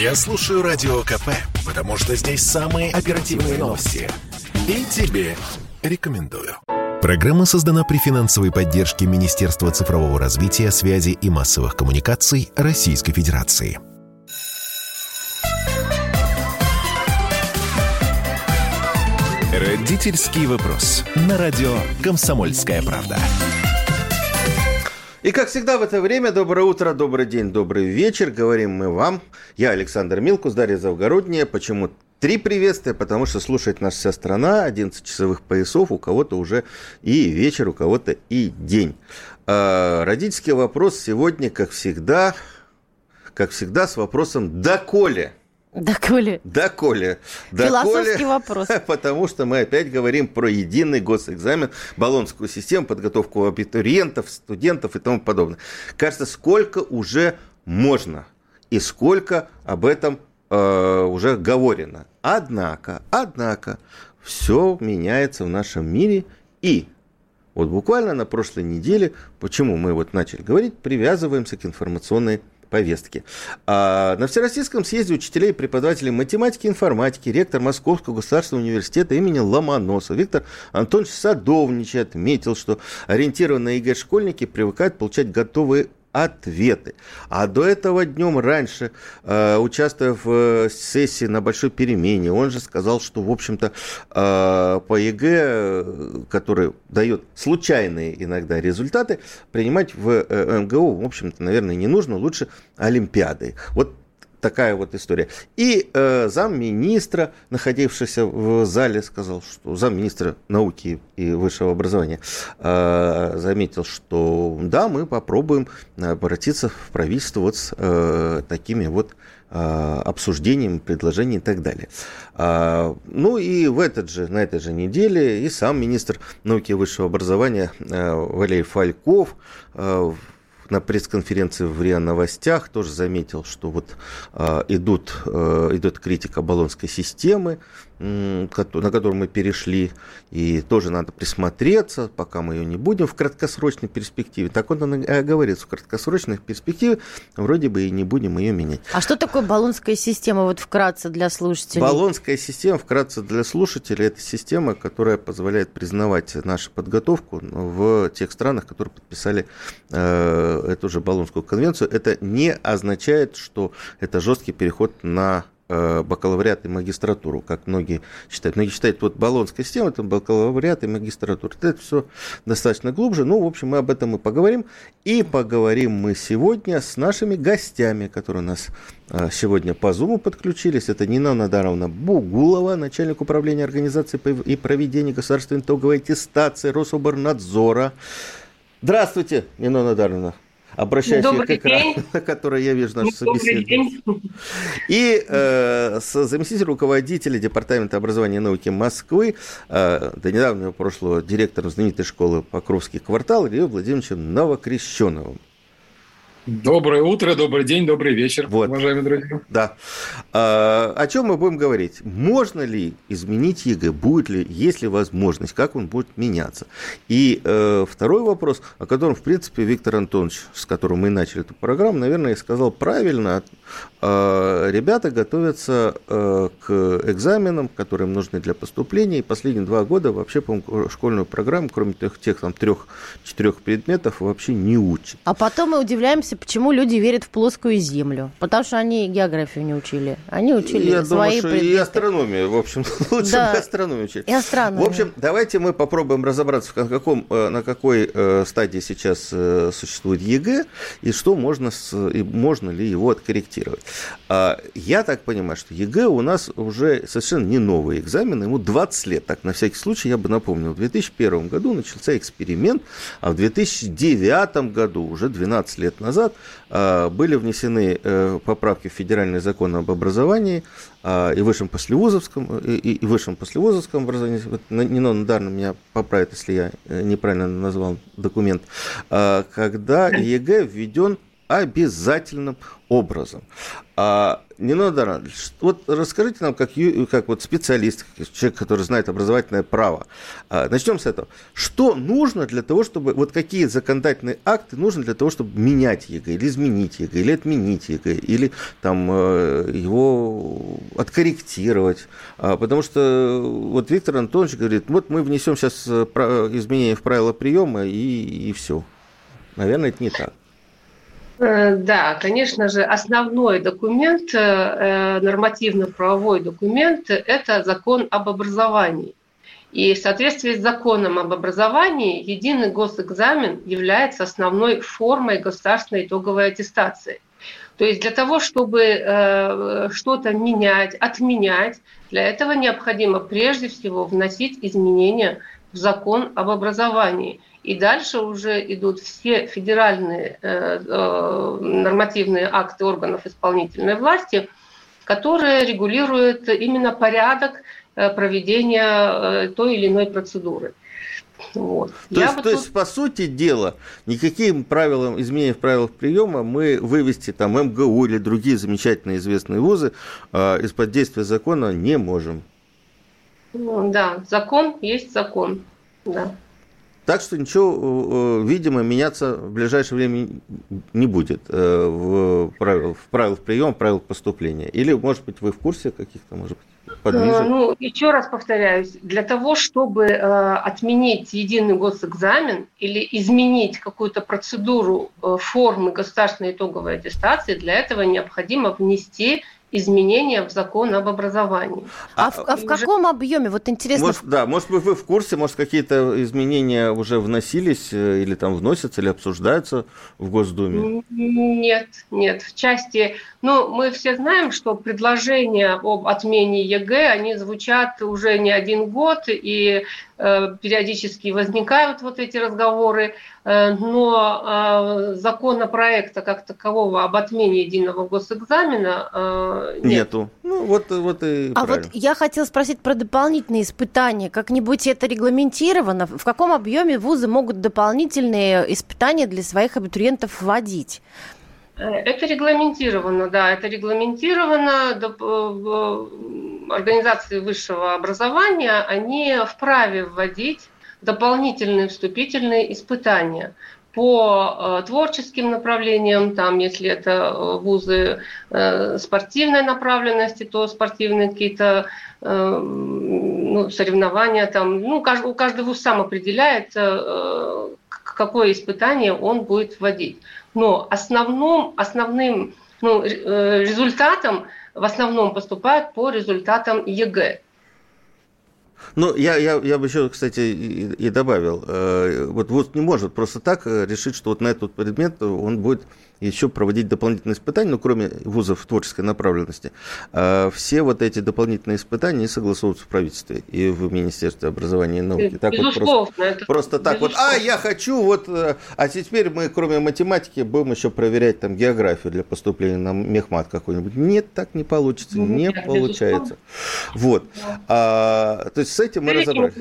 Я слушаю Радио КП, потому что здесь самые оперативные новости. И тебе рекомендую. Программа создана при финансовой поддержке Министерства цифрового развития, связи и массовых коммуникаций Российской Федерации. Родительский вопрос. На радио «Комсомольская правда». И, как всегда, в это время доброе утро, добрый день, добрый вечер. Говорим мы вам. Я Александр Милкус, Дарья Завгородняя. Почему три приветствия? Потому что слушает наша вся страна, 11 часовых поясов, у кого-то уже и вечер, у кого-то и день. А, родительский вопрос сегодня, как всегда, как всегда, с вопросом «Доколе?» Доколе? Доколе. Философский вопрос. Потому что мы опять говорим про единый госэкзамен, баллонскую систему, подготовку абитуриентов, студентов и тому подобное. Кажется, сколько уже можно и сколько об этом э, уже говорено. Однако, однако, все меняется в нашем мире и вот буквально на прошлой неделе, почему мы вот начали говорить, привязываемся к информационной повестки. А на Всероссийском съезде учителей и преподавателей математики и информатики ректор Московского государственного университета имени Ломоносова Виктор Антонович Садовничий отметил, что ориентированные ЕГЭ школьники привыкают получать готовые ответы. А до этого днем раньше, э, участвуя в э, сессии на большой перемене, он же сказал, что, в общем-то, э, по ЕГЭ, который дает случайные иногда результаты, принимать в МГУ, в общем-то, наверное, не нужно, лучше Олимпиады. Вот такая вот история. И э, замминистра, находившийся в зале, сказал, что замминистра науки и высшего образования э, заметил, что да, мы попробуем обратиться в правительство вот с э, такими вот э, обсуждением, предложениями и так далее. А, ну и в этот же, на этой же неделе и сам министр науки и высшего образования э, Валерий Фальков э, на пресс-конференции в РИА Новостях тоже заметил, что вот э, идут, э, идет критика баллонской системы, на которую мы перешли, и тоже надо присмотреться, пока мы ее не будем в краткосрочной перспективе. Так он говорит, в краткосрочной перспективе вроде бы и не будем ее менять. А что такое баллонская система, вот вкратце для слушателей? Баллонская система, вкратце для слушателей, это система, которая позволяет признавать нашу подготовку в тех странах, которые подписали э, эту же Баллонскую конвенцию. Это не означает, что это жесткий переход на бакалавриат и магистратуру, как многие считают. Многие считают, вот баллонская система, это бакалавриат и магистратура. Это все достаточно глубже. Ну, в общем, мы об этом и поговорим. И поговорим мы сегодня с нашими гостями, которые у нас э, сегодня по Зуму подключились. Это Нина Надаровна Бугулова, начальник управления организации и проведения государственной итоговой аттестации Рособорнадзора. Здравствуйте, Нина Надаровна обращаюсь Добрый к экрану, день. который я вижу наш собеседник. И э, с заместителем руководителя Департамента образования и науки Москвы, э, до недавнего прошлого директором знаменитой школы Покровский квартал Ильей Владимировичем Новокрещеновым. Доброе утро, добрый день, добрый вечер, вот. уважаемые друзья. Да. А, о чем мы будем говорить? Можно ли изменить ЕГЭ? Будет ли, есть ли возможность? Как он будет меняться? И э, второй вопрос, о котором, в принципе, Виктор Антонович, с которым мы начали эту программу, наверное, сказал правильно. Э, ребята готовятся э, к экзаменам, которые им нужны для поступления. И последние два года вообще, по школьную программу, кроме тех, тех там трех-четырех предметов, вообще не учат. А потом мы удивляемся, почему люди верят в плоскую землю. Потому что они географию не учили. Они учили Я свои думаю, предметы. и астрономию, в общем, лучше да. бы астрономию учили. И астрономию. В общем, давайте мы попробуем разобраться, на, каком, э, на какой э, стадии сейчас э, существует ЕГЭ и что можно, и можно ли его откорректировать. А, я так понимаю, что ЕГЭ у нас уже совершенно не новый экзамен, ему 20 лет. Так, на всякий случай, я бы напомнил, в 2001 году начался эксперимент, а в 2009 году, уже 12 лет назад, назад а, были внесены э, поправки в федеральный закон об образовании а, и высшем послевузовском, и, и высшем послевузовском образовании. Вот Нино Дарна меня поправит, если я э, неправильно назвал документ. А, когда ЕГЭ введен обязательным образом. А, Нино Даранович, вот расскажите нам, как, как вот специалист, как человек, который знает образовательное право, а, начнем с этого. Что нужно для того, чтобы, вот какие законодательные акты нужны для того, чтобы менять ЕГЭ, или изменить ЕГЭ, или отменить ЕГЭ, или там э, его откорректировать? А, потому что вот Виктор Антонович говорит, вот мы внесем сейчас э, изменения в правила приема и, и все. Наверное, это не так. Э, да, конечно же, основной документ, э, э, нормативно-правовой документ – это закон об образовании. И в соответствии с законом об образовании единый госэкзамен является основной формой государственной итоговой аттестации. То есть для того, чтобы что-то менять, отменять, для этого необходимо прежде всего вносить изменения в закон об образовании – и дальше уже идут все федеральные э, э, нормативные акты органов исполнительной власти, которые регулируют именно порядок э, проведения той или иной процедуры. Вот. То, есть, вот то тут... есть, по сути дела, никаким правилам, изменениям в правилах приема мы вывести там МГУ или другие замечательные известные вузы э, из-под действия закона не можем. Ну, да, закон есть закон. Да. Так что ничего, э, видимо, меняться в ближайшее время не будет э, в правилах, в правилах приема, в правилах поступления. Или, может быть, вы в курсе каких-то, может быть, подвижек? Э, ну, еще раз повторяюсь, для того, чтобы отменить единый госэкзамен или изменить какую-то процедуру формы государственной итоговой аттестации, для этого необходимо внести изменения в закон об образовании. А, а, в, а в каком объеме? Вот интересно. Может, да, может быть, вы в курсе, может, какие-то изменения уже вносились э, или там вносятся, или обсуждаются в Госдуме? Нет, нет. В части, ну, мы все знаем, что предложения об отмене ЕГЭ, они звучат уже не один год, и периодически возникают вот эти разговоры, э, но э, законопроекта как такового об отмене единого госэкзамена нет. нету. Ну, вот, вот и а правильно. вот я хотела спросить про дополнительные испытания. Как-нибудь это регламентировано? В каком объеме вузы могут дополнительные испытания для своих абитуриентов вводить? Это регламентировано, да, это регламентировано. Организации высшего образования, они вправе вводить дополнительные вступительные испытания по э, творческим направлениям, там, если это э, вузы э, спортивной направленности, то спортивные какие-то ну, соревнования, там, ну, у каждого вуз сам определяет, какое испытание он будет вводить. Но основным, основным ну, э, результатом в основном поступают по результатам ЕГЭ. Ну, я, я, я бы еще, кстати, и, и добавил, э, вот ВУЗ не может просто так э, решить, что вот на этот предмет он будет еще проводить дополнительные испытания, ну, кроме вузов творческой направленности. Э, все вот эти дополнительные испытания согласуются в правительстве и в Министерстве образования и науки. Так вот просто, это просто так вот, а, я хочу, вот, э, а теперь мы, кроме математики, будем еще проверять там географию для поступления на мехмат какой-нибудь. Нет, так не получится, ну, не нет, получается. Вот. А, то есть с этим мы разобрались.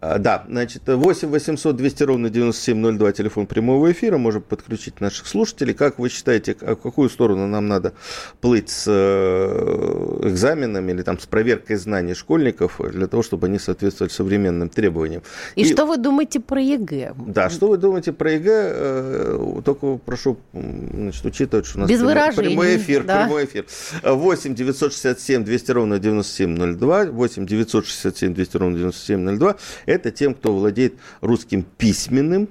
А, да, значит, 8 800 200 ровно 9702, телефон прямого эфира, можем подключить наших слушателей. Как вы считаете, в какую сторону нам надо быть с э, экзаменами или там с проверкой знаний школьников для того, чтобы они соответствовали современным требованиям? И, И что вы думаете про ЕГЭ? Да, что вы думаете про ЕГЭ? Э, только прошу значит, учитывать, что у нас Без прямой, прямой эфир, да. прямой эфир. 8 967 200 ровно 9702, 8 967 200 ровно 9702 это тем, кто владеет русским письменным,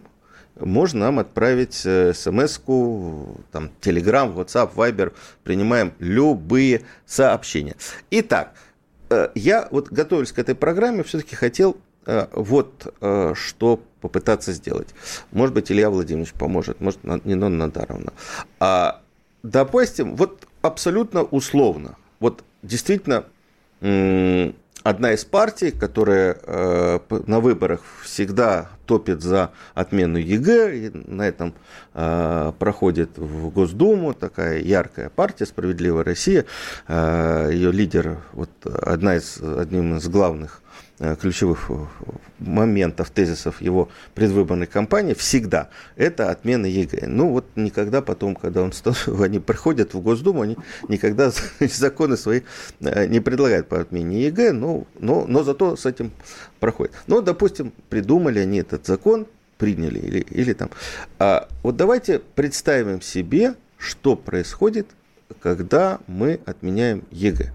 можно нам отправить смс-ку, там, Telegram, WhatsApp, Viber, принимаем любые сообщения. Итак, э, я вот готовясь к этой программе, все-таки хотел э, вот э, что попытаться сделать. Может быть, Илья Владимирович поможет, может, Нина Надаровна. А, допустим, вот абсолютно условно, вот действительно одна из партий, которая э, на выборах всегда топит за отмену ЕГЭ, и на этом э, проходит в Госдуму такая яркая партия «Справедливая Россия». Э, ее лидер, вот одна из, одним из главных ключевых моментов, тезисов его предвыборной кампании всегда это отмена ЕГЭ. Ну вот никогда потом, когда он они приходят в Госдуму, они никогда законы свои не предлагают по отмене ЕГЭ, но, но, но зато с этим проходит. Ну, допустим, придумали они этот закон, приняли или, или там. А вот давайте представим себе, что происходит, когда мы отменяем ЕГЭ.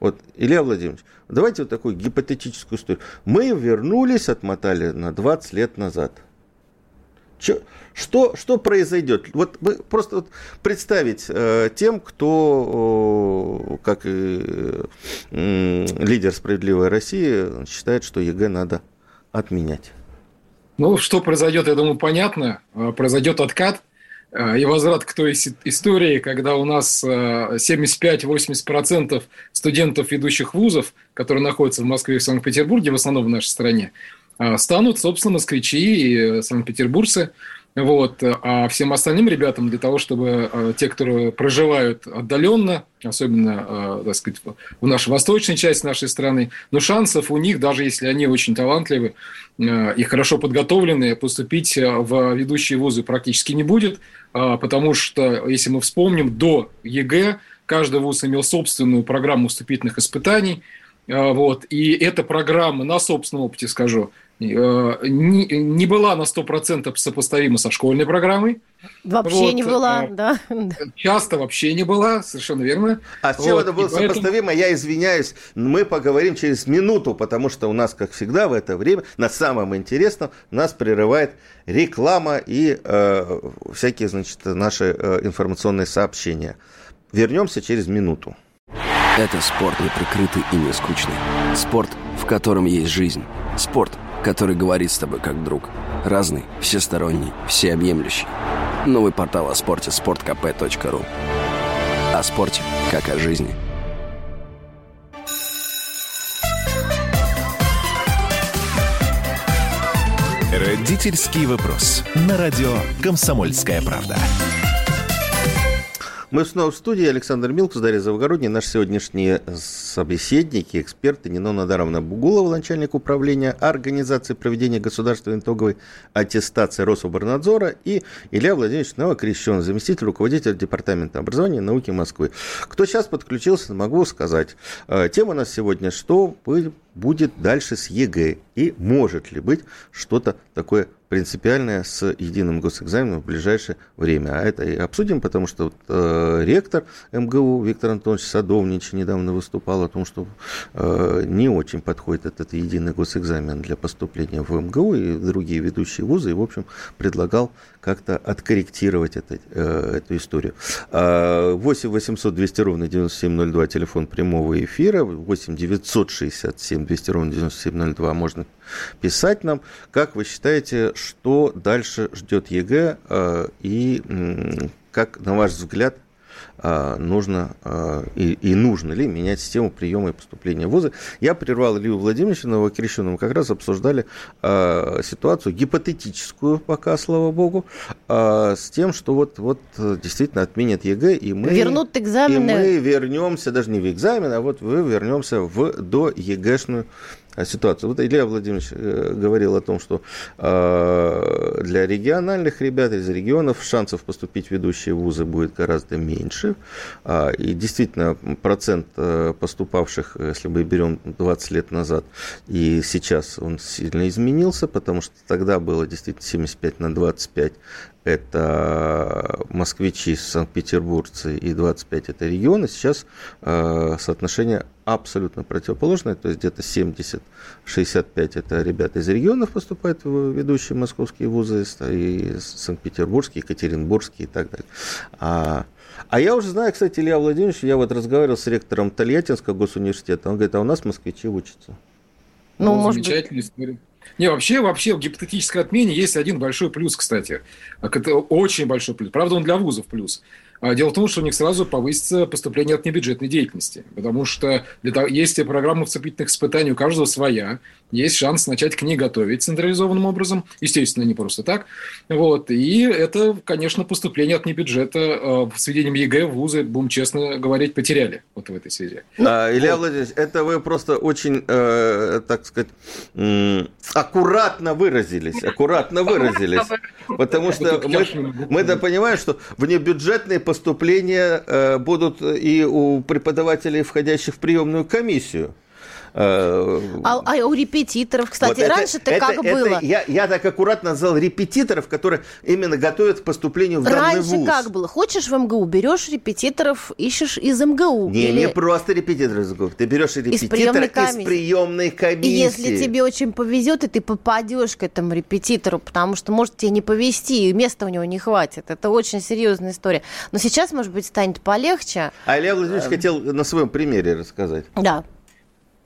Вот, Илья Владимирович, давайте вот такую гипотетическую историю. Мы вернулись, отмотали на 20 лет назад. Че, что, что произойдет? Вот мы просто вот представить э, тем, кто, э, как и э, лидер «Справедливой России», считает, что ЕГЭ надо отменять. Ну, что произойдет, я думаю, понятно. Э, произойдет откат э, и возврат к той истории, когда у нас 75-80% э, студентов ведущих вузов, которые находятся в Москве и в Санкт-Петербурге, в основном в нашей стране, станут, собственно, москвичи и санкт-петербуржцы – вот. А всем остальным ребятам для того, чтобы э, те, кто проживают отдаленно, особенно, э, так сказать, в нашей восточной части нашей страны, но шансов у них, даже если они очень талантливы э, и хорошо подготовлены, поступить в ведущие вузы практически не будет, потому что, если мы вспомним, до ЕГЭ каждый вуз имел собственную программу вступительных испытаний, вот, и эта программа, на собственном опыте скажу, не, не была на 100% сопоставима со школьной программой. Вообще вот. не была, а, да. Часто вообще не была, совершенно верно. А с чем вот. это было поэтому... сопоставимо, я извиняюсь, мы поговорим через минуту, потому что у нас, как всегда, в это время, на самом интересном, нас прерывает реклама и э, всякие, значит, наши э, информационные сообщения. Вернемся через минуту. Это спорт не прикрытый и не скучный. Спорт, в котором есть жизнь. Спорт – который говорит с тобой как друг. Разный, всесторонний, всеобъемлющий. Новый портал о спорте – sportkp.ru О спорте, как о жизни. Родительский вопрос. На радио «Комсомольская правда». Мы снова в студии. Александр Милкус, Дарья Завгородний. Наши сегодняшние собеседники, эксперты Нино Надаровна Бугулова, начальник управления организации проведения государственной итоговой аттестации Рособрнадзора и Илья Владимирович Новокрещенов, заместитель руководителя Департамента образования и науки Москвы. Кто сейчас подключился, могу сказать. Э, тема у нас сегодня, что будет дальше с ЕГЭ и может ли быть что-то такое принципиальное с единым госэкзаменом в ближайшее время. А это и обсудим, потому что вот, э, ректор МГУ Виктор Антонович Садовничий недавно выступал о том, что э, не очень подходит этот единый госэкзамен для поступления в МГУ и другие ведущие вузы, и, в общем, предлагал как-то откорректировать это, э, эту историю. 8 800 200 ровно 9702, телефон прямого эфира, 8 967 200 ровно 9702, можно писать нам. Как вы считаете, что дальше ждет ЕГЭ и как, на ваш взгляд, нужно э, и, и нужно ли менять систему приема и поступления в вузы. Я прервал Илью Владимировича Новокрещенного, мы как раз обсуждали ситуацию гипотетическую пока, слава богу, с тем, что вот, вот действительно отменят ЕГЭ, и мы, Вернут экзамены. и мы вернемся, даже не в экзамен, а вот вы вернемся в до ЕГЭшную а, ситуацию. Вот Илья Владимирович э, говорил о том, что а, для региональных ребят из регионов шансов поступить в ведущие вузы будет гораздо меньше. А, и действительно, процент э, поступавших, если мы берем 20 лет назад, и сейчас он сильно изменился, потому что тогда было действительно 75 на 25 это москвичи, санкт-петербургцы и 25 это регионы. Сейчас э, соотношение абсолютно противоположное, то есть где-то 70-65 это ребята из регионов поступают в ведущие московские вузы, и Санкт-Петербургские, Екатеринбургские и так далее. А, а я уже знаю, кстати, Илья Владимирович, я вот разговаривал с ректором Тольяттинского госуниверситета, он говорит, а у нас москвичи учатся. Ну, ну может замечательная быть... история. Не, вообще, вообще в гипотетической отмене есть один большой плюс, кстати. Это очень большой плюс. Правда, он для вузов плюс. А дело в том, что у них сразу повысится поступление от небюджетной деятельности, потому что для того, есть программа вступительных испытаний, у каждого своя, есть шанс начать к ней готовить централизованным образом, естественно, не просто так. Вот. И это, конечно, поступление от небюджета э, с введением ЕГЭ в вузы, будем честно говорить, потеряли вот в этой связи. А, Илья вот. Владимирович, это вы просто очень, э, так сказать, э, аккуратно выразились, аккуратно выразились. Потому что мы, мы да понимаем, что внебюджетные поступления э, будут и у преподавателей, входящих в приемную комиссию. Э, а, а у репетиторов, кстати, вот раньше-то это, как это, было? Я, я так аккуратно назвал репетиторов, которые именно готовят к поступлению в данный раньше вуз. как было? Хочешь в МГУ, берешь репетиторов, ищешь из МГУ. Не, или... не просто репетитор из МГУ. Ты берешь репетитора из приемной, из приемной комиссии. И если тебе очень повезет, и ты попадешь к этому репетитору, потому что может тебе не повезти, и места у него не хватит. Это очень серьезная история. Но сейчас, может быть, станет полегче. А Илья Владимирович э, хотел на своем примере рассказать. Да.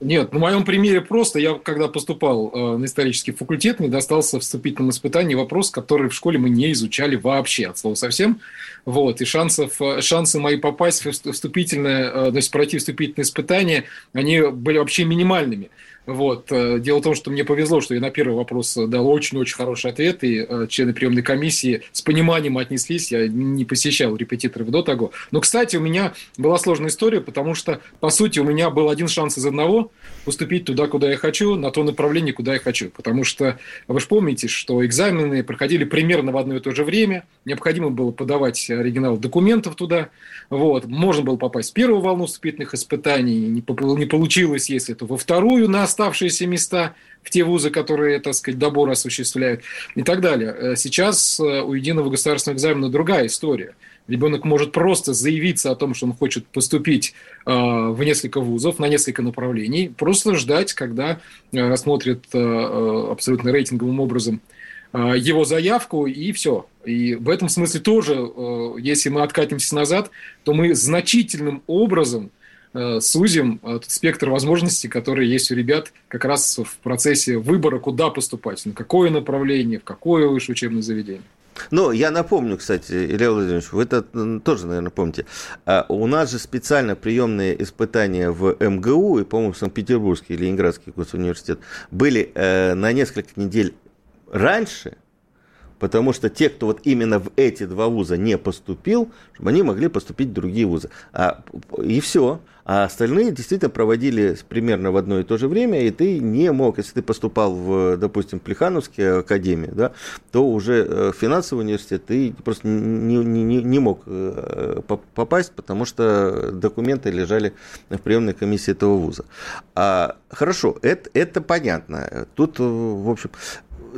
Нет, на моем примере просто. Я, когда поступал э, на исторический факультет, мне достался в вступительном испытании вопрос, который в школе мы не изучали вообще, от слова совсем. Вот, и шансов, э, шансы мои попасть в вступительное, э, то есть пройти вступительное испытание, они были вообще минимальными. Вот. Э, дело в том, что мне повезло, что я на первый вопрос дал очень-очень хороший ответ, и э, члены приемной комиссии с пониманием отнеслись. Я не посещал репетиторов до того. Но, кстати, у меня была сложная история, потому что, по сути, у меня был один шанс из одного поступить туда, куда я хочу, на то направление, куда я хочу. Потому что вы же помните, что экзамены проходили примерно в одно и то же время. Необходимо было подавать оригинал документов туда. Вот. Можно было попасть в первую волну вступительных испытаний. Не, не получилось, если то во вторую на оставшиеся места в те вузы, которые, так сказать, добор осуществляют и так далее. Э, сейчас э, у единого государственного экзамена другая история. Ребенок может просто заявиться о том, что он хочет поступить э, в несколько вузов, на несколько направлений, просто ждать, когда рассмотрят абсолютно рейтинговым образом его заявку, и все. И в этом смысле тоже, если мы откатимся назад, то мы значительным образом – сузим э, тот спектр возможностей, которые есть у ребят как раз в процессе выбора, куда поступать, на какое направление, в какое высшее учебное заведение. Ну, я напомню, кстати, Илья Владимирович, вы это тоже, наверное, помните. А, у нас же специально приемные испытания в МГУ и, по-моему, Санкт-Петербургский и Ленинградский госуниверситет были э, на несколько недель раньше, потому что те, кто вот именно в эти два вуза не поступил, чтобы они могли поступить в другие вузы. А, и все. А остальные действительно проводили примерно в одно и то же время, и ты не мог, если ты поступал в, допустим, Плехановские академии, да, то уже э, в финансовый университет ты просто не, не, не мог э, попасть, потому что документы лежали в приемной комиссии этого вуза. А, хорошо, это, это понятно. Тут, в общем,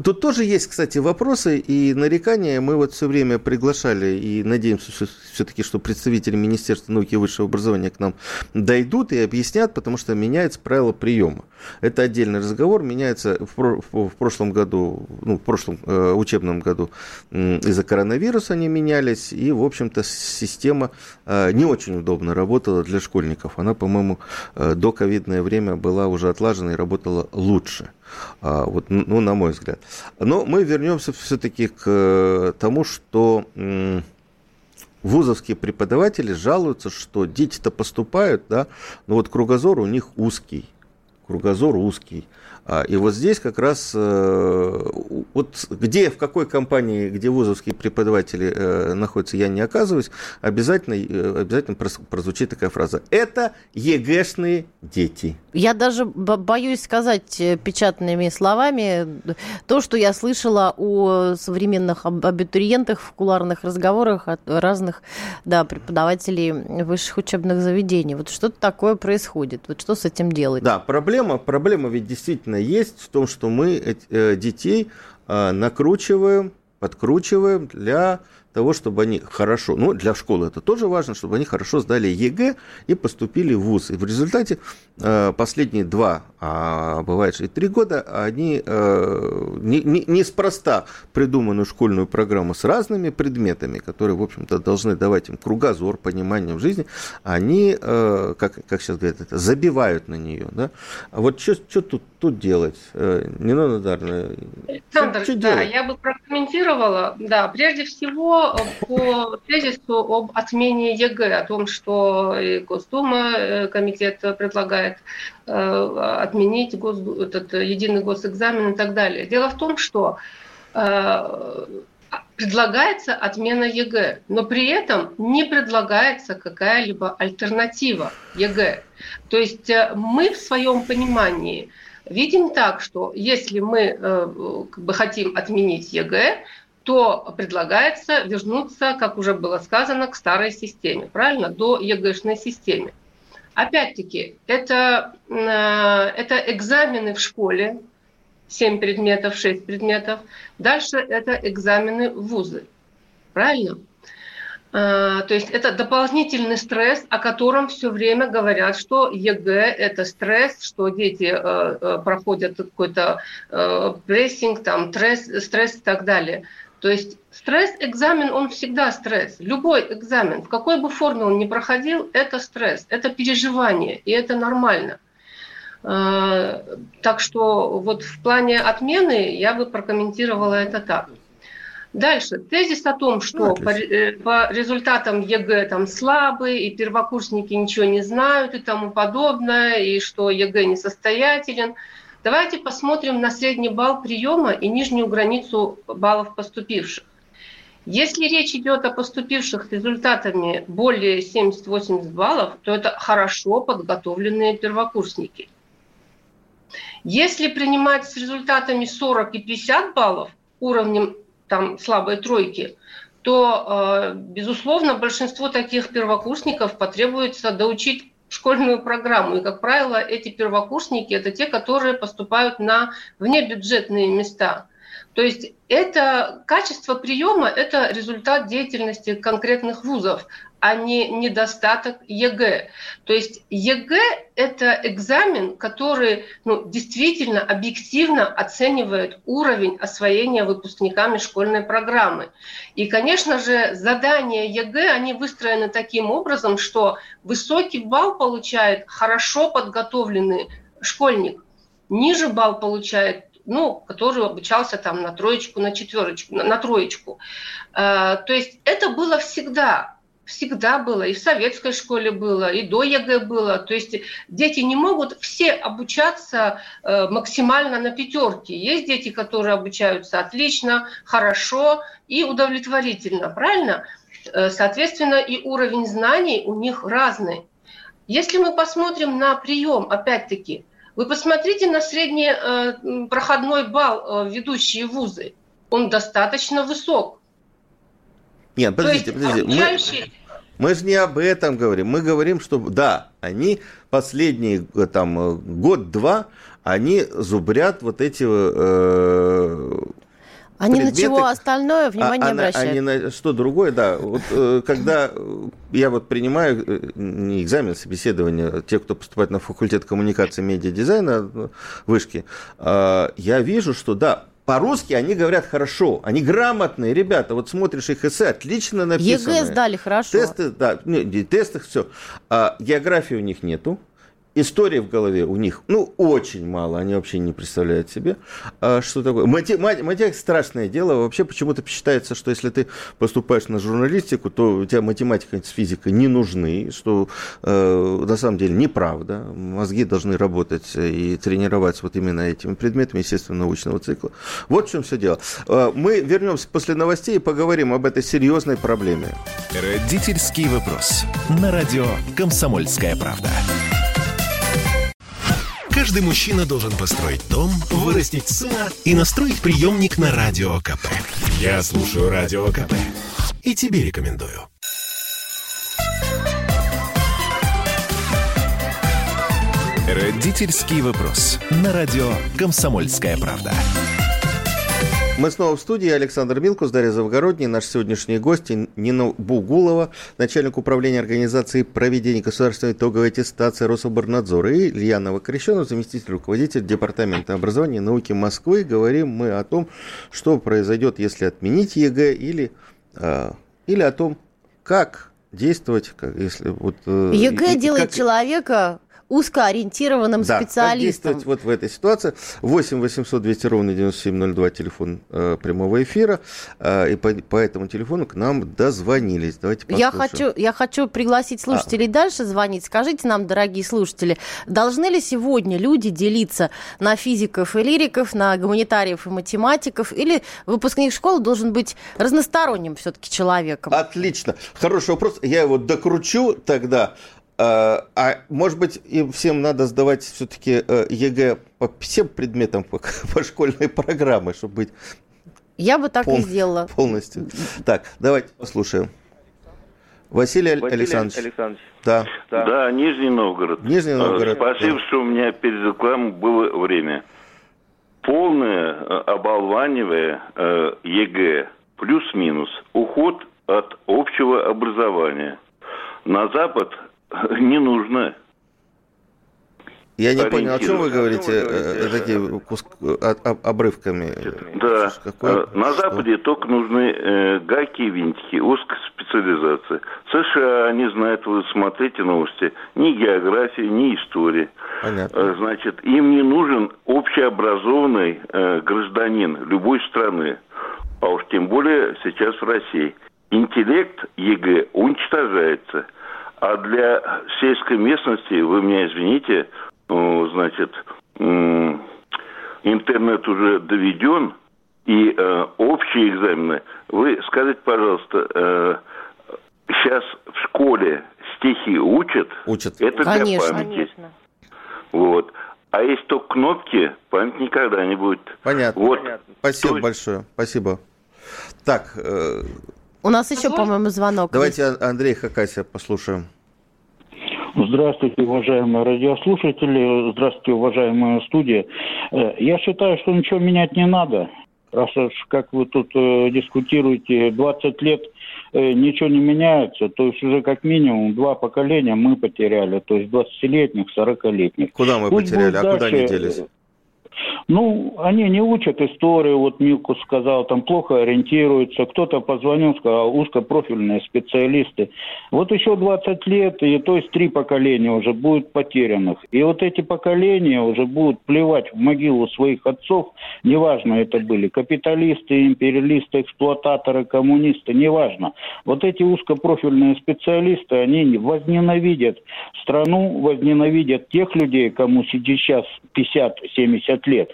Тут тоже есть, кстати, вопросы и нарекания. Мы вот все время приглашали и надеемся все-таки, что представители Министерства науки и высшего образования к нам дойдут и объяснят, потому что меняется правила приема. Это отдельный разговор. Меняется в, прошлом году, ну, в прошлом э, учебном году из-за коронавируса они менялись, и, в общем-то, система э, не очень удобно работала для школьников. Она, по-моему, э, до ковидное время была уже отлажена и работала лучше. А, вот, ну, на мой взгляд. Но мы вернемся все-таки к э, тому, что вузовские преподаватели жалуются, что дети-то поступают, да, но вот кругозор у них узкий. Кругозор узкий. А, и вот здесь как раз, э, вот где, в какой компании, где вузовские преподаватели э, находятся, я не оказываюсь, обязательно, э, обязательно прозвучит такая фраза. Это ЕГЭшные дети. Я даже боюсь сказать печатными словами то, что я слышала о современных абитуриентах в куларных разговорах от разных да, преподавателей высших учебных заведений. Вот что-то такое происходит. Вот что с этим делать? Да, проблема, проблема ведь действительно действительно есть в том, что мы э, детей э, накручиваем, подкручиваем для того, чтобы они хорошо, ну, для школы это тоже важно, чтобы они хорошо сдали ЕГЭ и поступили в ВУЗ. И в результате э, последние два, а бывает и три года, они э, не, не, неспроста придуманную школьную программу с разными предметами, которые, в общем-то, должны давать им кругозор, понимание в жизни, они, э, как, как сейчас говорят, это, забивают на нее. Да? А вот что тут, тут делать? Нина Надаровна. Александр, что, что да, делать? я бы прокомментировала. Да, прежде всего, что по тезису об отмене ЕГЭ, о том, что и Госдума, э, комитет предлагает э, отменить гос, этот единый госэкзамен и так далее. Дело в том, что э, предлагается отмена ЕГЭ, но при этом не предлагается какая-либо альтернатива ЕГЭ. То есть мы в своем понимании видим так, что если мы как бы хотим отменить ЕГЭ, то предлагается вернуться, как уже было сказано, к старой системе, правильно, до ЕГЭшной системе. Опять-таки, это, э, это экзамены в школе, 7 предметов, 6 предметов. Дальше это экзамены в вузы. Правильно? Э, то есть это дополнительный стресс, о котором все время говорят, что ЕГЭ – это стресс, что дети э, проходят какой-то прессинг, там, стресс, стресс и так далее – то есть стресс-экзамен, он всегда стресс. Любой экзамен, в какой бы форме он ни проходил, это стресс, это переживание, и это нормально. А, так что вот в плане отмены я бы прокомментировала это так. Дальше. Тезис о том, что по, э, по результатам ЕГЭ там слабый, и первокурсники ничего не знают и тому подобное, и что ЕГЭ несостоятелен – Давайте посмотрим на средний балл приема и нижнюю границу баллов поступивших. Если речь идет о поступивших с результатами более 70-80 баллов, то это хорошо подготовленные первокурсники. Если принимать с результатами 40 и 50 баллов, уровнем там, слабой тройки, то, э, безусловно, большинство таких первокурсников потребуется доучить школьную программу. И, как правило, эти первокурсники – это те, которые поступают на внебюджетные места. То есть это качество приема – это результат деятельности конкретных вузов а не недостаток ЕГЭ. То есть ЕГЭ – это экзамен, который ну, действительно объективно оценивает уровень освоения выпускниками школьной программы. И, конечно же, задания ЕГЭ, они выстроены таким образом, что высокий балл получает хорошо подготовленный школьник, ниже балл получает ну, который обучался там на троечку, на четверочку, на, на троечку. Э, то есть это было всегда всегда было, и в советской школе было, и до ЕГЭ было. То есть дети не могут все обучаться э, максимально на пятерке. Есть дети, которые обучаются отлично, хорошо и удовлетворительно, правильно? Э, соответственно, и уровень знаний у них разный. Если мы посмотрим на прием, опять-таки, вы посмотрите на средний э, проходной балл ведущие вузы. Он достаточно высок. Нет, подождите, подождите. Мы, мы же не об этом говорим. Мы говорим, что да, они последний э, там э, год-два, они зубрят вот эти э, они предметы, на чего остальное внимание а, обращают? Они на что другое, да. Вот, э, когда я вот принимаю не экзамен, а собеседование, те, кто поступает на факультет коммуникации и медиадизайна вышки, э, я вижу, что да, по-русски они говорят хорошо, они грамотные ребята. Вот смотришь их эссе, отлично написано. ЕГЭ сдали хорошо. Тесты, да, не, тесты все. А, географии у них нету истории в голове у них, ну, очень мало, они вообще не представляют себе, а, что такое. Математика страшное дело, вообще почему-то считается, что если ты поступаешь на журналистику, то у тебя математика с физикой не нужны, что э, на самом деле неправда. Мозги должны работать и тренироваться вот именно этими предметами, естественно, научного цикла. Вот в чем все дело. Э, мы вернемся после новостей и поговорим об этой серьезной проблеме. Родительский вопрос. На радио «Комсомольская правда». Каждый мужчина должен построить дом, вырастить сына и настроить приемник на Радио КП. Я слушаю Радио КП и тебе рекомендую. Родительский вопрос. На радио «Комсомольская правда». Мы снова в студии. Александр Милкус, Дарья Завгородний, наш сегодняшний гость Нина Бугулова, начальник управления организации проведения государственной итоговой аттестации Рособорнадзора, и Илья Новокрещенов, заместитель руководителя Департамента образования и науки Москвы. Говорим мы о том, что произойдет, если отменить ЕГЭ, или, э, или о том, как действовать, как, если вот... Э, ЕГЭ делает как... человека узкоориентированным да, специалистом. Как действовать вот в этой ситуации. 8 800 200 ровно 9702, телефон э, прямого эфира. Э, и по, по этому телефону к нам дозвонились. Давайте послушаем. Я хочу, я хочу пригласить слушателей а. дальше звонить. Скажите нам, дорогие слушатели, должны ли сегодня люди делиться на физиков и лириков, на гуманитариев и математиков, или выпускник школы должен быть разносторонним все-таки человеком? Отлично. Хороший вопрос. Я его докручу тогда. А, а может быть, им всем надо сдавать все-таки ЕГЭ по всем предметам по, по школьной программе, чтобы быть я бы так пол, и сделала. Полностью. Так, давайте послушаем. Василий, Василий Александрович. Александрович. Да. да. Да, Нижний Новгород. Нижний Новгород. Спасибо, да. что у меня перед рекламой было время. Полное э, оболванивание э, ЕГЭ плюс-минус уход от общего образования. На Запад не нужно. Я не понял, о чем вы говорите, э, такие куск, обрывками? Да, Какой? Э, на Западе только нужны э, гайки и винтики, узкая специализация. США не знают, вы смотрите новости, ни географии, ни истории. Понятно. Э, значит, им не нужен общеобразованный э, гражданин любой страны, а уж тем более сейчас в России. Интеллект ЕГЭ уничтожается – а для сельской местности, вы меня извините, ну, значит, интернет уже доведен, и э, общие экзамены. Вы скажите, пожалуйста, э, сейчас в школе стихи учат? Учат. Это конечно, для памяти. Конечно. Вот. А если только кнопки, память никогда не будет. Понятно. Вот. Понятно. Спасибо То... большое. Спасибо. Так. Э... У нас еще, по-моему, звонок. Давайте. Андрей Хакасия послушаем. Здравствуйте, уважаемые радиослушатели. Здравствуйте, уважаемая студия. Э, я считаю, что ничего менять не надо. Раз уж, как вы тут э, дискутируете, 20 лет э, ничего не меняется, то есть уже как минимум два поколения мы потеряли, то есть 20-летних, 40-летних. Куда мы Пусть потеряли, а дальше... куда они делись? Ну, они не учат историю, вот Милкус сказал, там плохо ориентируются. Кто-то позвонил, сказал, узкопрофильные специалисты. Вот еще 20 лет, и то есть три поколения уже будет потерянных. И вот эти поколения уже будут плевать в могилу своих отцов, неважно это были капиталисты, империалисты, эксплуататоры, коммунисты, неважно. Вот эти узкопрофильные специалисты, они возненавидят страну, возненавидят тех людей, кому сейчас 50-70 лет.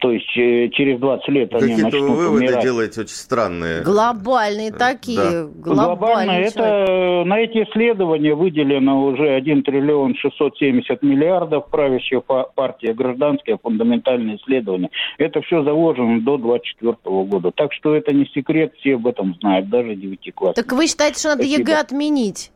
То есть э, через 20 лет они Какие-то начнут вы выводы умирать. делаете очень странные. Глобальные такие. Да. Глобально. Это, на эти исследования выделено уже 1 триллион 670 миллиардов. Правящая партия, гражданские фундаментальные исследования. Это все заложено до 2024 года. Так что это не секрет, все об этом знают, даже девятиклассники. Так вы считаете, что надо Спасибо. ЕГЭ отменить?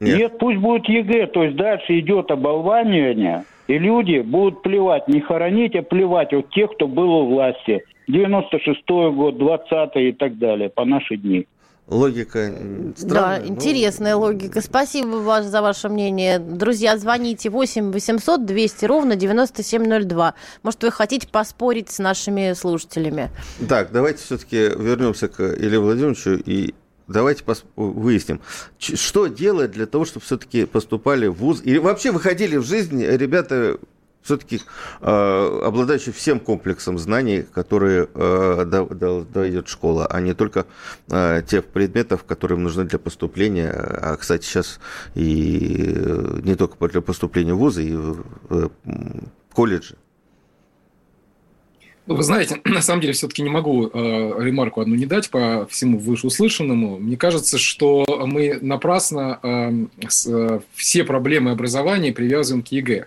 Нет. Нет, пусть будет ЕГЭ. То есть дальше идет оболванивание и люди будут плевать, не хоронить, а плевать вот тех, кто был у власти. 96-й год, 20-й и так далее, по наши дни. Логика странная. Да, интересная логика. Спасибо вас за ваше мнение. Друзья, звоните 8 800 200 ровно 9702. Может, вы хотите поспорить с нашими слушателями? Так, давайте все-таки вернемся к Илье Владимировичу и Давайте пос- выясним, что делать для того, чтобы все-таки поступали в ВУЗ и вообще выходили в жизнь ребята все-таки э, обладающие всем комплексом знаний, которые э, дает школа, а не только э, тех предметов, которые им нужны для поступления. А, кстати, сейчас и э, не только для поступления в ВУЗы, и в э, колледжи. Ну, вы знаете, на самом деле все-таки не могу э, ремарку одну не дать по всему вышеуслышанному. Мне кажется, что мы напрасно э, с, э, все проблемы образования привязываем к ЕГЭ.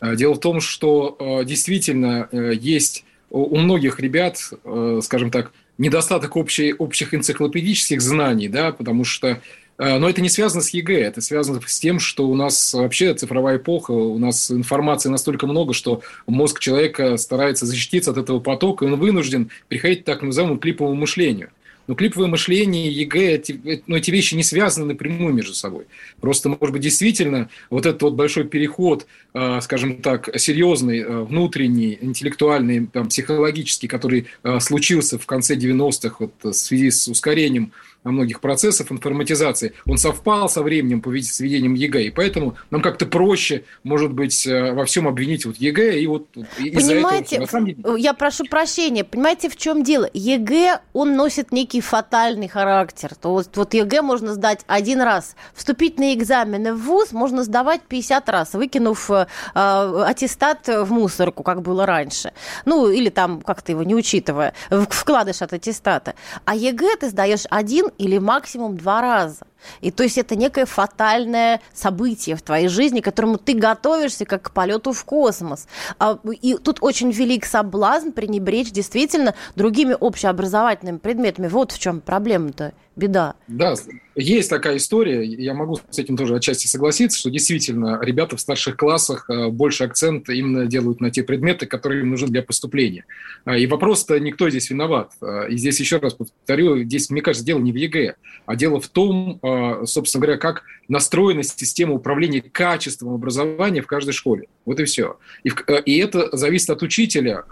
Э, дело в том, что э, действительно э, есть у, у многих ребят, э, скажем так, недостаток общей, общих энциклопедических знаний, да, потому что но это не связано с ЕГЭ, это связано с тем, что у нас вообще цифровая эпоха, у нас информации настолько много, что мозг человека старается защититься от этого потока, и он вынужден приходить к так называемому клиповому мышлению. Но клиповое мышление, ЕГЭ, эти, ну, эти вещи не связаны напрямую между собой. Просто, может быть, действительно, вот этот вот большой переход, э, скажем так, серьезный, э, внутренний, интеллектуальный, там, психологический, который случился в конце 90-х вот, в связи с ускорением многих процессов информатизации, он совпал со временем по с введением ЕГЭ, и поэтому нам как-то проще, может быть, э, во всем обвинить вот ЕГЭ, и вот из-за Понимаете, этого... Деле... я прошу прощения, понимаете, в чем дело? ЕГЭ, он носит некий фатальный характер. То есть вот ЕГЭ можно сдать один раз. Вступительные экзамены в ВУЗ можно сдавать 50 раз, выкинув э, аттестат в мусорку, как было раньше. Ну, или там как-то его не учитывая, вкладыш от аттестата. А ЕГЭ ты сдаешь один или максимум два раза. И то есть это некое фатальное событие в твоей жизни, к которому ты готовишься как к полету в космос. А, и тут очень велик соблазн пренебречь действительно другими общеобразовательными предметами. Вот в чем проблема-то беда. Да, есть такая история, я могу с этим тоже отчасти согласиться, что действительно ребята в старших классах э, больше акцент именно делают на те предметы, которые им нужны для поступления. А, и вопрос-то никто здесь виноват. А, и здесь еще раз повторю, здесь, мне кажется, дело не в ЕГЭ, а дело в том, собственно говоря, как настроена система управления качеством образования в каждой школе. Вот и все. И, э, и это зависит от учителя.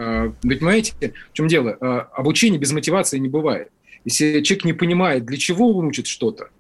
Вы понимаете, в чем дело? Обучение без мотивации не бывает. Если человек не понимает, для чего он учит что-то,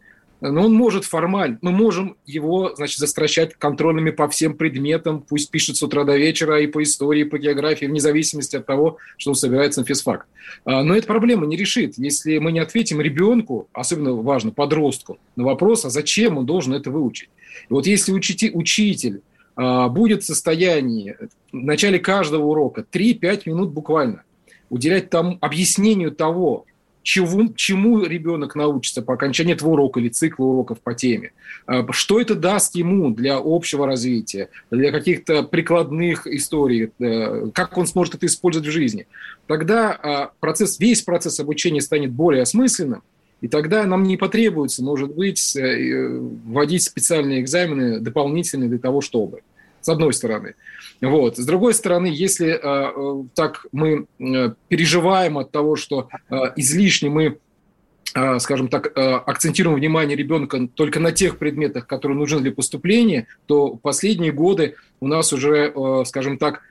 но он может формально, мы можем его, значит, застращать контрольными по всем предметам, пусть пишет с утра до вечера и по истории, и по географии, вне зависимости от того, что он собирается на физфак. А, но эта проблема не решит, если мы не ответим ребенку, особенно важно, подростку, на вопрос, а зачем он должен это выучить. И вот если учитель, учитель будет в состоянии в начале каждого урока 3-5 минут буквально уделять тому, объяснению того, чему, чему ребенок научится по окончании этого урока или цикла уроков по теме, а, что это даст ему для общего развития, для каких-то прикладных историй, э, как он сможет это использовать в жизни. Тогда а, процесс, весь процесс обучения станет более осмысленным, и тогда нам не потребуется, может быть, э, вводить специальные экзамены дополнительные для того, чтобы с одной стороны. Вот. С другой стороны, если э, э, так мы э, переживаем от того, что э, излишне мы э, скажем так, э, акцентируем внимание ребенка только на тех предметах, которые нужны для поступления, то последние годы у нас уже, скажем так,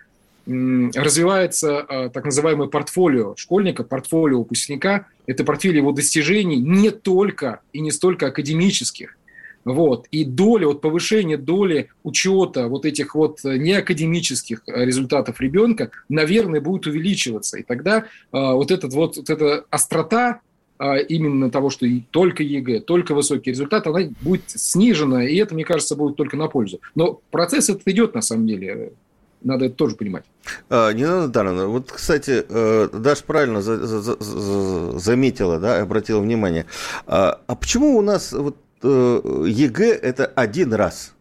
развивается так называемое портфолио школьника, портфолио выпускника. Это портфель его достижений не только и не столько академических, вот. И доля, вот повышение доли учета вот этих вот неакадемических результатов ребенка, наверное, будет увеличиваться. И тогда э, вот, этот вот, вот эта острота э, именно того, что только ЕГЭ, только высокий результат, она будет снижена, и это, мне кажется, будет только на пользу. Но процесс этот идет, на самом деле. Надо это тоже понимать. А, Нина Даровна, вот, кстати, э, Даша правильно за, за, за, заметила, да, обратила внимание. А, а почему у нас вот э, ЕГЭ это один раз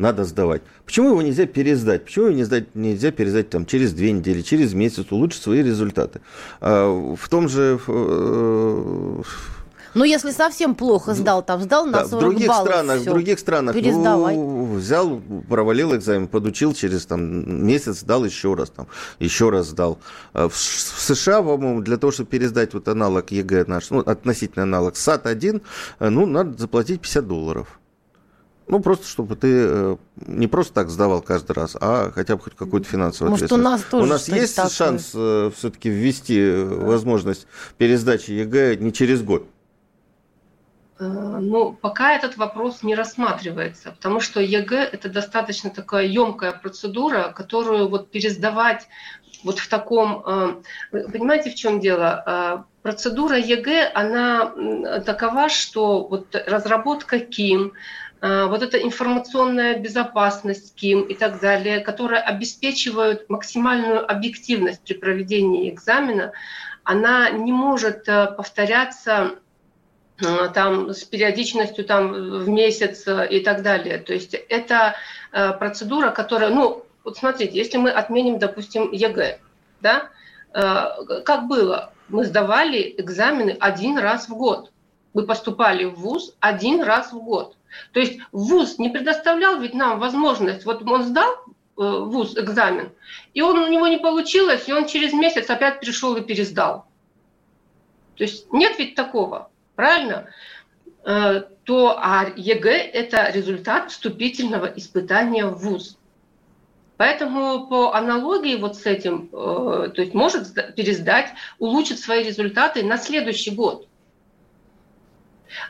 надо сдавать. Почему его нельзя пересдать? Почему его нельзя, нельзя пересдать там, через две недели, через месяц, улучшить свои результаты? А, в том же... Э, ну, если совсем плохо сдал, там сдал на да, 40 в других баллов, странах, все, в других странах, пересдавай. ну, взял, провалил экзамен, подучил через там месяц, сдал еще раз, там, еще раз сдал. А в, в США, по-моему, для того, чтобы пересдать вот аналог ЕГЭ наш, ну, относительно аналог SAT-1, э, ну, надо заплатить 50 долларов. Ну, просто чтобы ты э, не просто так сдавал каждый раз, а хотя бы хоть какую-то финансовую Может, ответственность. у нас тоже У нас есть такое? шанс э, все-таки ввести возможность пересдачи ЕГЭ не через год? Э, ну, пока этот вопрос не рассматривается, потому что ЕГЭ – это достаточно такая емкая процедура, которую вот пересдавать вот в таком… Э, понимаете, в чем дело? Э, процедура ЕГЭ, она такова, что вот разработка КИМ, вот эта информационная безопасность КИМ и так далее, которые обеспечивают максимальную объективность при проведении экзамена, она не может повторяться там с периодичностью там в месяц э, и так далее. То есть это э, процедура, которая, ну, вот смотрите, если мы отменим, допустим, ЕГЭ, да, как было, мы сдавали экзамены один раз в год. Мы поступали в ВУЗ один раз в год. То есть ВУЗ не предоставлял ведь нам возможность, вот он сдал ВУЗ экзамен, и он у него не получилось, и он через месяц опять пришел и пересдал. То есть нет ведь такого правильно? Э, то а ЕГЭ – это результат вступительного испытания в ВУЗ. Поэтому по аналогии вот с этим, э, то есть может пересдать, улучшить свои результаты на следующий год.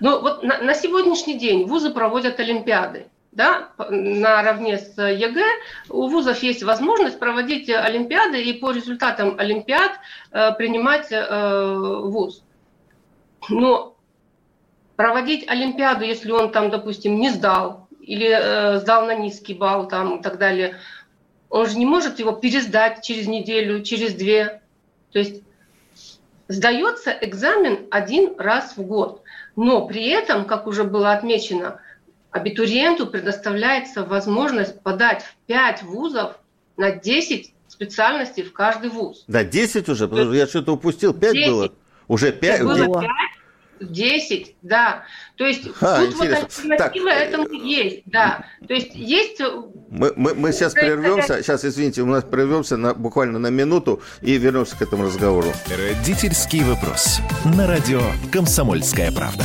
Ну вот на, на сегодняшний день вузы проводят олимпиады. Да, наравне с ЕГЭ у вузов есть возможность проводить олимпиады и по результатам олимпиад э, принимать э, вуз. Но проводить олимпиаду, если он там, допустим, не сдал или э, сдал на низкий балл там и так далее, он же не может его пересдать через неделю, через две. То есть сдается экзамен один раз в год. Но при этом, как уже было отмечено, абитуриенту предоставляется возможность подать в 5 вузов на 10 специальностей в каждый вуз. Да, 10 уже, потому что я что-то упустил, 5 10. было. Уже 5? Было 5, 10, да. То есть а, тут интересно. вот альтернатива так, этому есть, да. То есть есть... Э, мы, мы, мы сейчас прервемся, сейчас, извините, у нас прервемся на, буквально на минуту и вернемся к этому разговору. Родительский вопрос. На радио «Комсомольская правда».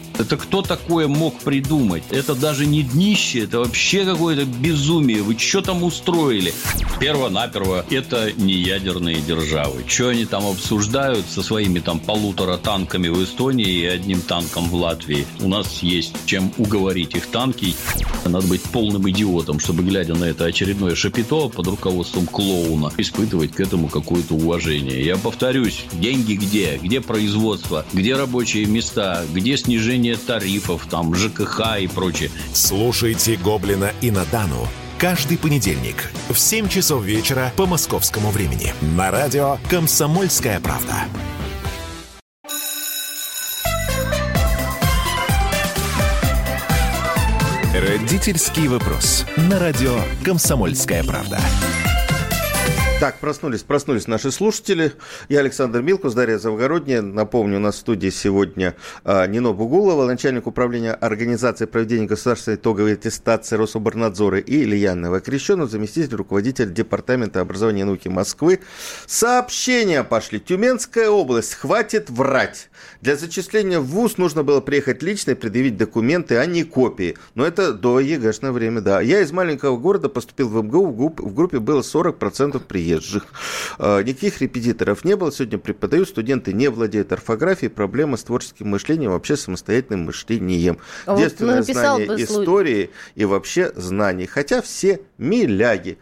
это кто такое мог придумать? Это даже не днище, это вообще какое-то безумие. Вы что там устроили? Перво-наперво, это не ядерные державы. Что они там обсуждают со своими там полутора танками в Эстонии и одним танком в Латвии? У нас есть чем уговорить их танки. Надо быть полным идиотом, чтобы, глядя на это очередное шапито под руководством клоуна, испытывать к этому какое-то уважение. Я повторюсь, деньги где? Где производство? Где рабочие места? Где снижение снижение тарифов, там, ЖКХ и прочее. Слушайте «Гоблина» и «Надану» каждый понедельник в 7 часов вечера по московскому времени на радио «Комсомольская правда». Родительский вопрос. На радио «Комсомольская правда». Так, проснулись, проснулись наши слушатели. Я Александр Милкус, Дарья Завгородняя. Напомню, у нас в студии сегодня а, Нино Бугулова, начальник управления организации проведения государственной итоговой аттестации Рособорнадзора и Илья Новокрещенов, заместитель руководителя Департамента образования и науки Москвы. Сообщения пошли. Тюменская область. Хватит врать. Для зачисления в ВУЗ нужно было приехать лично и предъявить документы, а не копии. Но это до ЕГЭшное время, да. Я из маленького города поступил в МГУ, в группе было 40% приезжих. А, никаких репетиторов не было. Сегодня преподаю, студенты не владеют орфографией, проблема с творческим мышлением, вообще самостоятельным мышлением. А Девственное вот знание истории и вообще знаний. Хотя все миляги.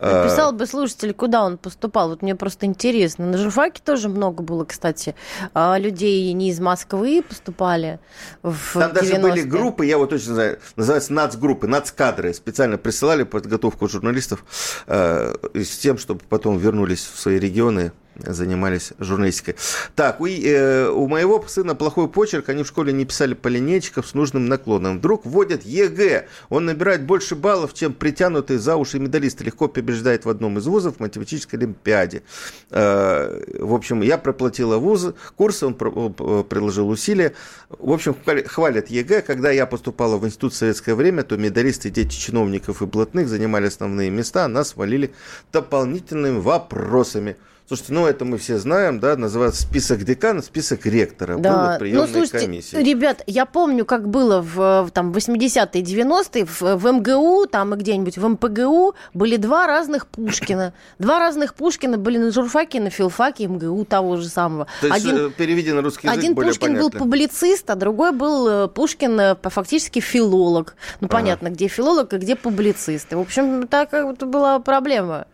Написал бы слушатель, куда он поступал. Вот мне просто интересно. На журфаке тоже много было, кстати, а, людей не из Москвы поступали в Там даже были группы, я вот точно знаю, называются нацгруппы, нацкадры. Специально присылали подготовку журналистов э, с тем, чтобы потом вернулись в свои регионы занимались журналистикой. Так, у, э, у моего сына плохой почерк, они в школе не писали по линейчикам с нужным наклоном. Вдруг вводят ЕГЭ, он набирает больше баллов, чем притянутые за уши медалисты, легко побеждает в одном из вузов в математической олимпиаде. Э, в общем, я проплатила вуз, курсы, он приложил усилия. В общем, хвалят ЕГЭ. Когда я поступала в институт в советское время, то медалисты, дети чиновников и блатных занимали основные места, а нас валили дополнительными вопросами. Слушайте, ну это мы все знаем, да, называется список декана, список ректора. Да. Было приемной ну, слушайте, комиссии. ребят, я помню, как было в там, 80-е, 90-е, в, в МГУ, там и где-нибудь в МПГУ были два разных Пушкина. Два разных Пушкина были на журфаке, на филфаке МГУ того же самого. То есть один, э, переведи на русский язык Один более Пушкин понятно. был публицист, а другой был э, Пушкин э, фактически филолог. Ну, ага. понятно, где филолог и где публицист. В общем, так была проблема.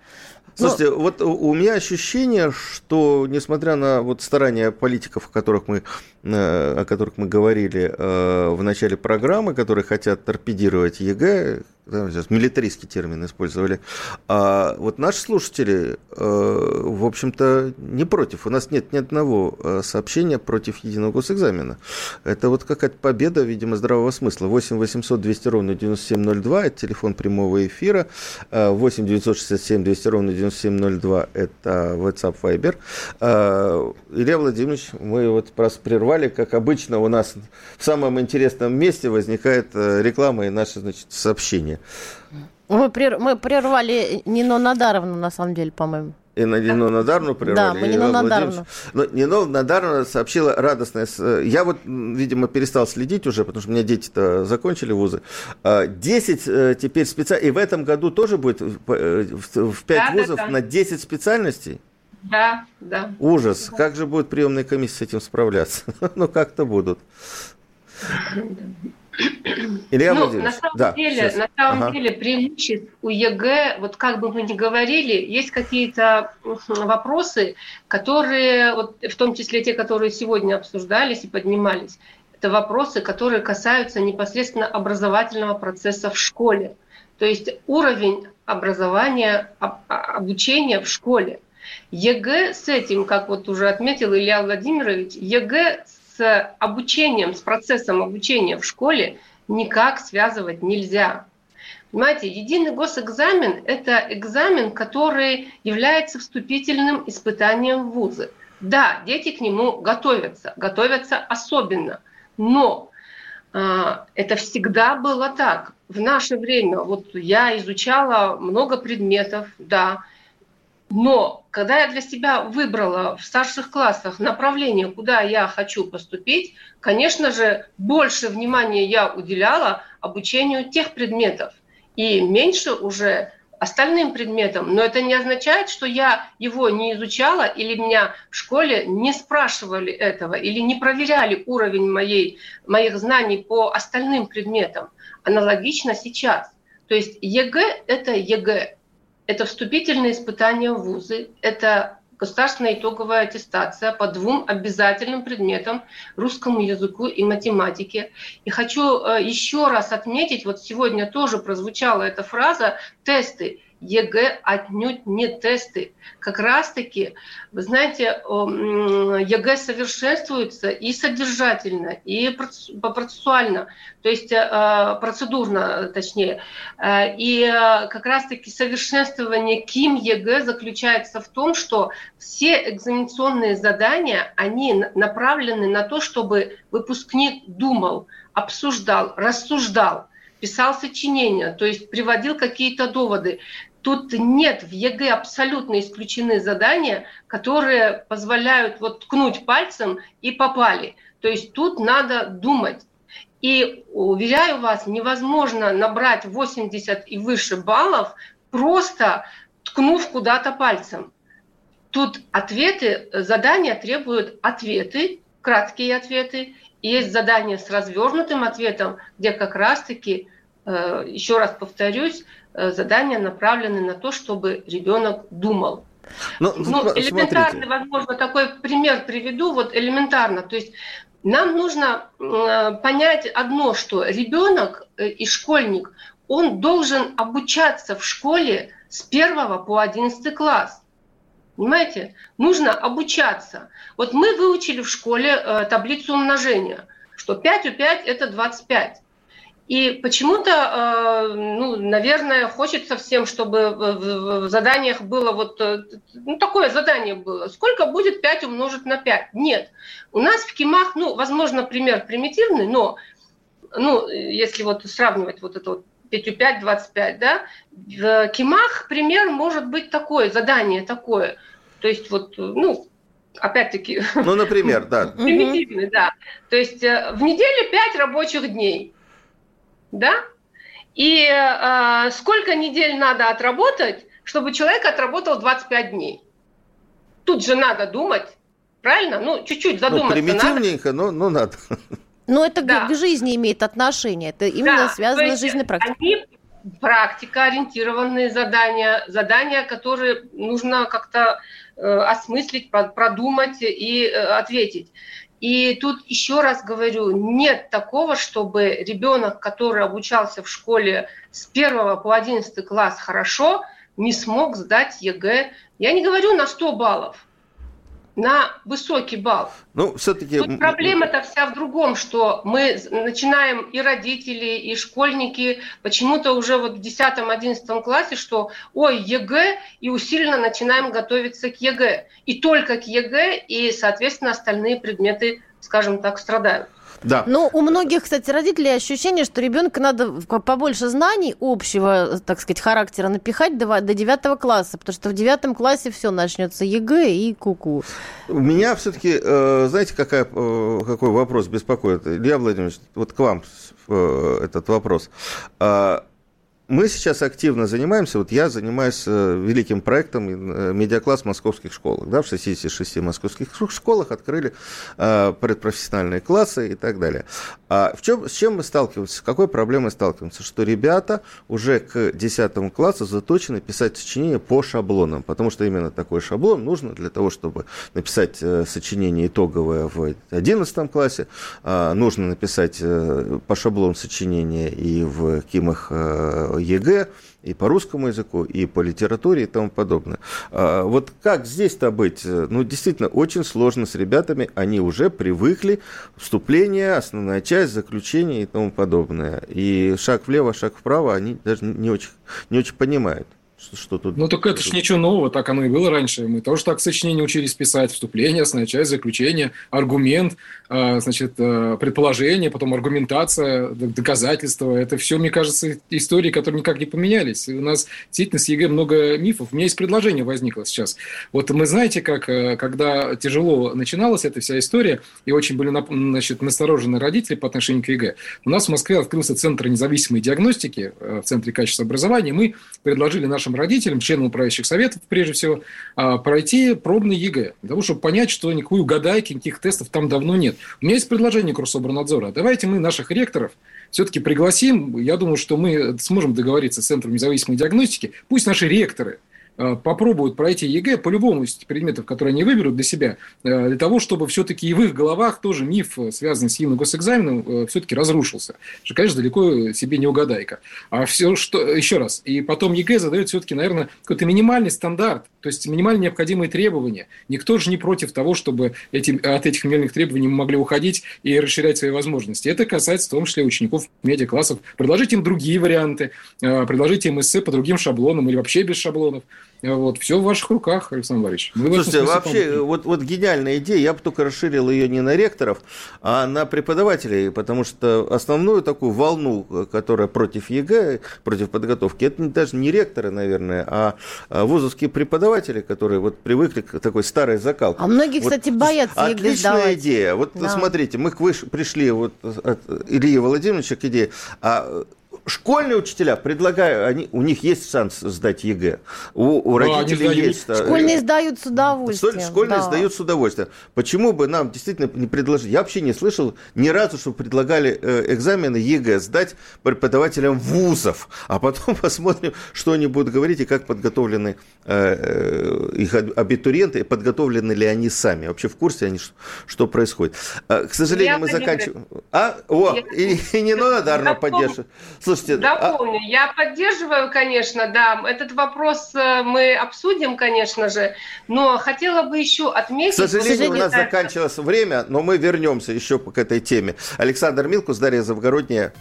Слушайте, Но... вот у меня ощущение, что несмотря на вот старания политиков, о которых мы, э, о которых мы говорили э, в начале программы, которые хотят торпедировать ЕГЭ, сейчас милитаристский термин использовали. А вот наши слушатели, э, в общем-то, не против. У нас нет ни одного э, сообщения против единого госэкзамена. Это вот какая-то победа, видимо, здравого смысла. 8 800 200 ровно 9702, это телефон прямого эфира. 8 967 200 ровно 9702, это WhatsApp Viber. Э, Илья Владимирович, мы вот просто прервали, как обычно у нас в самом интересном месте возникает реклама и наши значит, сообщения. Мы, прер... мы прервали Нино Надаровну, на самом деле, по-моему. И на Нину Надарну прервали. Да, мы Нину Надарну. Но Нину Надарну сообщила радостное... Я вот, видимо, перестал следить уже, потому что у меня дети-то закончили вузы. 10 э, теперь специальностей. И в этом году тоже будет в 5 да, вузов да, да. на 10 специальностей? Да, да. Ужас. Как же будет приемная комиссия с этим справляться? ну, как-то будут. Илья ну, на самом, да, деле, на самом ага. деле преимуществ у ЕГЭ, вот как бы мы ни говорили, есть какие-то вопросы, которые, вот, в том числе те, которые сегодня обсуждались и поднимались, это вопросы, которые касаются непосредственно образовательного процесса в школе. То есть уровень образования, а, обучения в школе. ЕГЭ с этим, как вот уже отметил Илья Владимирович, ЕГЭ с обучением, с процессом обучения в школе никак связывать нельзя. Понимаете, единый госэкзамен – это экзамен, который является вступительным испытанием в вузы. Да, дети к нему готовятся, готовятся особенно, но э, это всегда было так. В наше время, вот я изучала много предметов, да, но когда я для себя выбрала в старших классах направление, куда я хочу поступить, конечно же, больше внимания я уделяла обучению тех предметов и меньше уже остальным предметам. Но это не означает, что я его не изучала или меня в школе не спрашивали этого или не проверяли уровень моей, моих знаний по остальным предметам. Аналогично сейчас. То есть ЕГЭ – это ЕГЭ. Это вступительные испытания в ВУЗы, это государственная итоговая аттестация по двум обязательным предметам русскому языку и математике. И хочу э, еще раз отметить, вот сегодня тоже прозвучала эта фраза «тесты». ЕГЭ отнюдь не тесты. Как раз-таки, вы знаете, ЕГЭ совершенствуется и содержательно, и процессуально, то есть э, процедурно, точнее. Э, и э, как раз-таки совершенствование КИМ ЕГЭ заключается в том, что все экзаменационные задания, они направлены на то, чтобы выпускник думал, обсуждал, рассуждал – писал сочинения, то есть приводил какие-то доводы. Тут нет в ЕГЭ абсолютно исключены задания, которые позволяют вот ткнуть пальцем и попали. То есть тут надо думать. И уверяю вас, невозможно набрать 80 и выше баллов, просто ткнув куда-то пальцем. Тут ответы, задания требуют ответы, краткие ответы. Есть задания с развернутым ответом, где как раз-таки, еще раз повторюсь, Э, задания направлены на то, чтобы ребенок думал. Но, ну, ну, смотрите. возможно, такой пример приведу, вот элементарно. То есть нам нужно э, понять одно, что ребенок э, и школьник, он должен обучаться в школе с 1 по 11 класс. Понимаете? Нужно обучаться. Вот мы выучили в школе э, таблицу умножения, что 5 у 5 это 25. И почему-то, э, ну, наверное, хочется всем, чтобы в заданиях было вот э, ну, такое задание было. Сколько будет 5 умножить на 5? Нет. У нас в КИМах, ну, возможно, пример примитивный, но ну, если вот сравнивать вот это вот 5 5, 25, да, в КИМах пример может быть такой, задание такое. То есть вот, ну, опять-таки... Ну, например, да. Примитивный, да. То есть э, в неделю 5 рабочих дней да? И э, сколько недель надо отработать, чтобы человек отработал 25 дней? Тут же надо думать, правильно? Ну, чуть-чуть ну, задуматься ну, примитивненько, надо. Но, но надо. Но это да. к жизни имеет отношение, это именно да, связано с жизненной практикой. Они практика-ориентированные задания, задания, которые нужно как-то э, осмыслить, продумать и э, ответить. И тут еще раз говорю, нет такого, чтобы ребенок, который обучался в школе с 1 по 11 класс хорошо, не смог сдать ЕГЭ. Я не говорю на 100 баллов, на высокий балл. Ну, все-таки... Тут проблема-то вся в другом, что мы начинаем и родители, и школьники почему-то уже вот в 10-11 классе, что ой, ЕГЭ, и усиленно начинаем готовиться к ЕГЭ. И только к ЕГЭ, и, соответственно, остальные предметы, скажем так, страдают. Да. Но у многих, кстати, родителей ощущение, что ребенка надо побольше знаний общего, так сказать, характера напихать до, до 9 класса, потому что в 9 классе все начнется ЕГЭ и куку. -ку. Меня все-таки, э, знаете, какая, э, какой вопрос беспокоит? Илья Владимирович, вот к вам э, этот вопрос. Мы сейчас активно занимаемся, вот я занимаюсь э, великим проектом э, «Медиакласс московских школах». Да, в 66 московских школах открыли э, предпрофессиональные классы и так далее. А в чем, с чем мы сталкиваемся, с какой проблемой сталкиваемся? Что ребята уже к 10 классу заточены писать сочинения по шаблонам, потому что именно такой шаблон нужно для того, чтобы написать сочинение итоговое в 11 классе, а нужно написать по шаблону сочинения и в КИМах ЕГЭ, и по русскому языку, и по литературе и тому подобное. А, вот как здесь-то быть? Ну, действительно, очень сложно с ребятами, они уже привыкли, вступление, основная часть, заключение и тому подобное. И шаг влево, шаг вправо они даже не очень, не очень понимают. Что, тут... Ну, так это же ничего нового, так оно и было раньше. Мы тоже так сочинение учились писать. Вступление, основная часть, заключение, аргумент, значит, а, предположение, потом аргументация, доказательства. Это все, мне кажется, истории, которые никак не поменялись. У нас действительно с ЕГЭ много мифов. У меня есть предложение возникло сейчас. Вот мы знаете, как, э, когда тяжело начиналась эта вся история, и очень были значит, насторожены родители по отношению к ЕГЭ, у нас в Москве открылся Центр независимой диагностики э, в Центре качества образования. Мы предложили нашим родителям, членам управляющих советов, прежде всего, а, пройти пробный ЕГЭ, для того, чтобы понять, что никакой угадайки, никаких тестов там давно нет. У меня есть предложение к Рособорнадзора. Давайте мы наших ректоров все-таки пригласим. Я думаю, что мы сможем договориться с Центром независимой диагностики. Пусть наши ректоры – попробуют пройти ЕГЭ по любому из предметов, которые они выберут для себя, э, для того, чтобы все-таки и в их головах тоже миф, э, связанный с единым госэкзаменом, все-таки разрушился. Что, конечно, далеко себе не угадайка. А все, что... Еще раз. И потом ЕГЭ задает все-таки, наверное, какой-то минимальный стандарт, то есть минимально необходимые требования. Никто же не против того, чтобы эти, от этих минимальных требований мы могли уходить и расширять свои возможности. Это касается в том числе учеников медиаклассов. Предложить им другие варианты, предложить им эссе по другим шаблонам или вообще без шаблонов. Вот, все в ваших руках, Александр Борисович. Мы Слушайте, вообще, вот, вот гениальная идея, я бы только расширил ее не на ректоров, а на преподавателей, потому что основную такую волну, которая против ЕГЭ, против подготовки, это даже не ректоры, наверное, а, а вузовские преподаватели, которые вот привыкли к такой старой закалке. А многие, вот, кстати, боятся ЕГЭ Отличная сдавать. идея. Вот да. смотрите, мы выш, пришли вот от Ильи Владимировича к идее, а школьные учителя предлагаю, они, у них есть шанс сдать ЕГЭ. У, у родителей есть. Э, школьные сдают с удовольствием. Школьные да. сдают с удовольствием. Почему бы нам действительно не предложить? Я вообще не слышал ни разу, что предлагали э, экзамены ЕГЭ сдать преподавателям вузов, а потом посмотрим, что они будут говорить и как подготовлены э, их абитуриенты, и подготовлены ли они сами. Вообще в курсе они, что происходит. К сожалению, Я мы заканчиваем. А? О, и, и не надо, Арно, поддерживать. Слушайте, дополню. А... Я поддерживаю, конечно, да. Этот вопрос э, мы обсудим, конечно же, но хотела бы еще отметить. К сожалению, у нас заканчивалось время, но мы вернемся еще к этой теме. Александр Милкус, Дарья Завгородняя.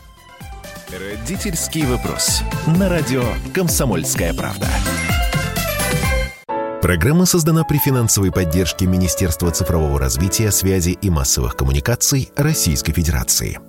Родительский вопрос. На радио «Комсомольская правда». Программа создана при финансовой поддержке Министерства цифрового развития, связи и массовых коммуникаций Российской Федерации.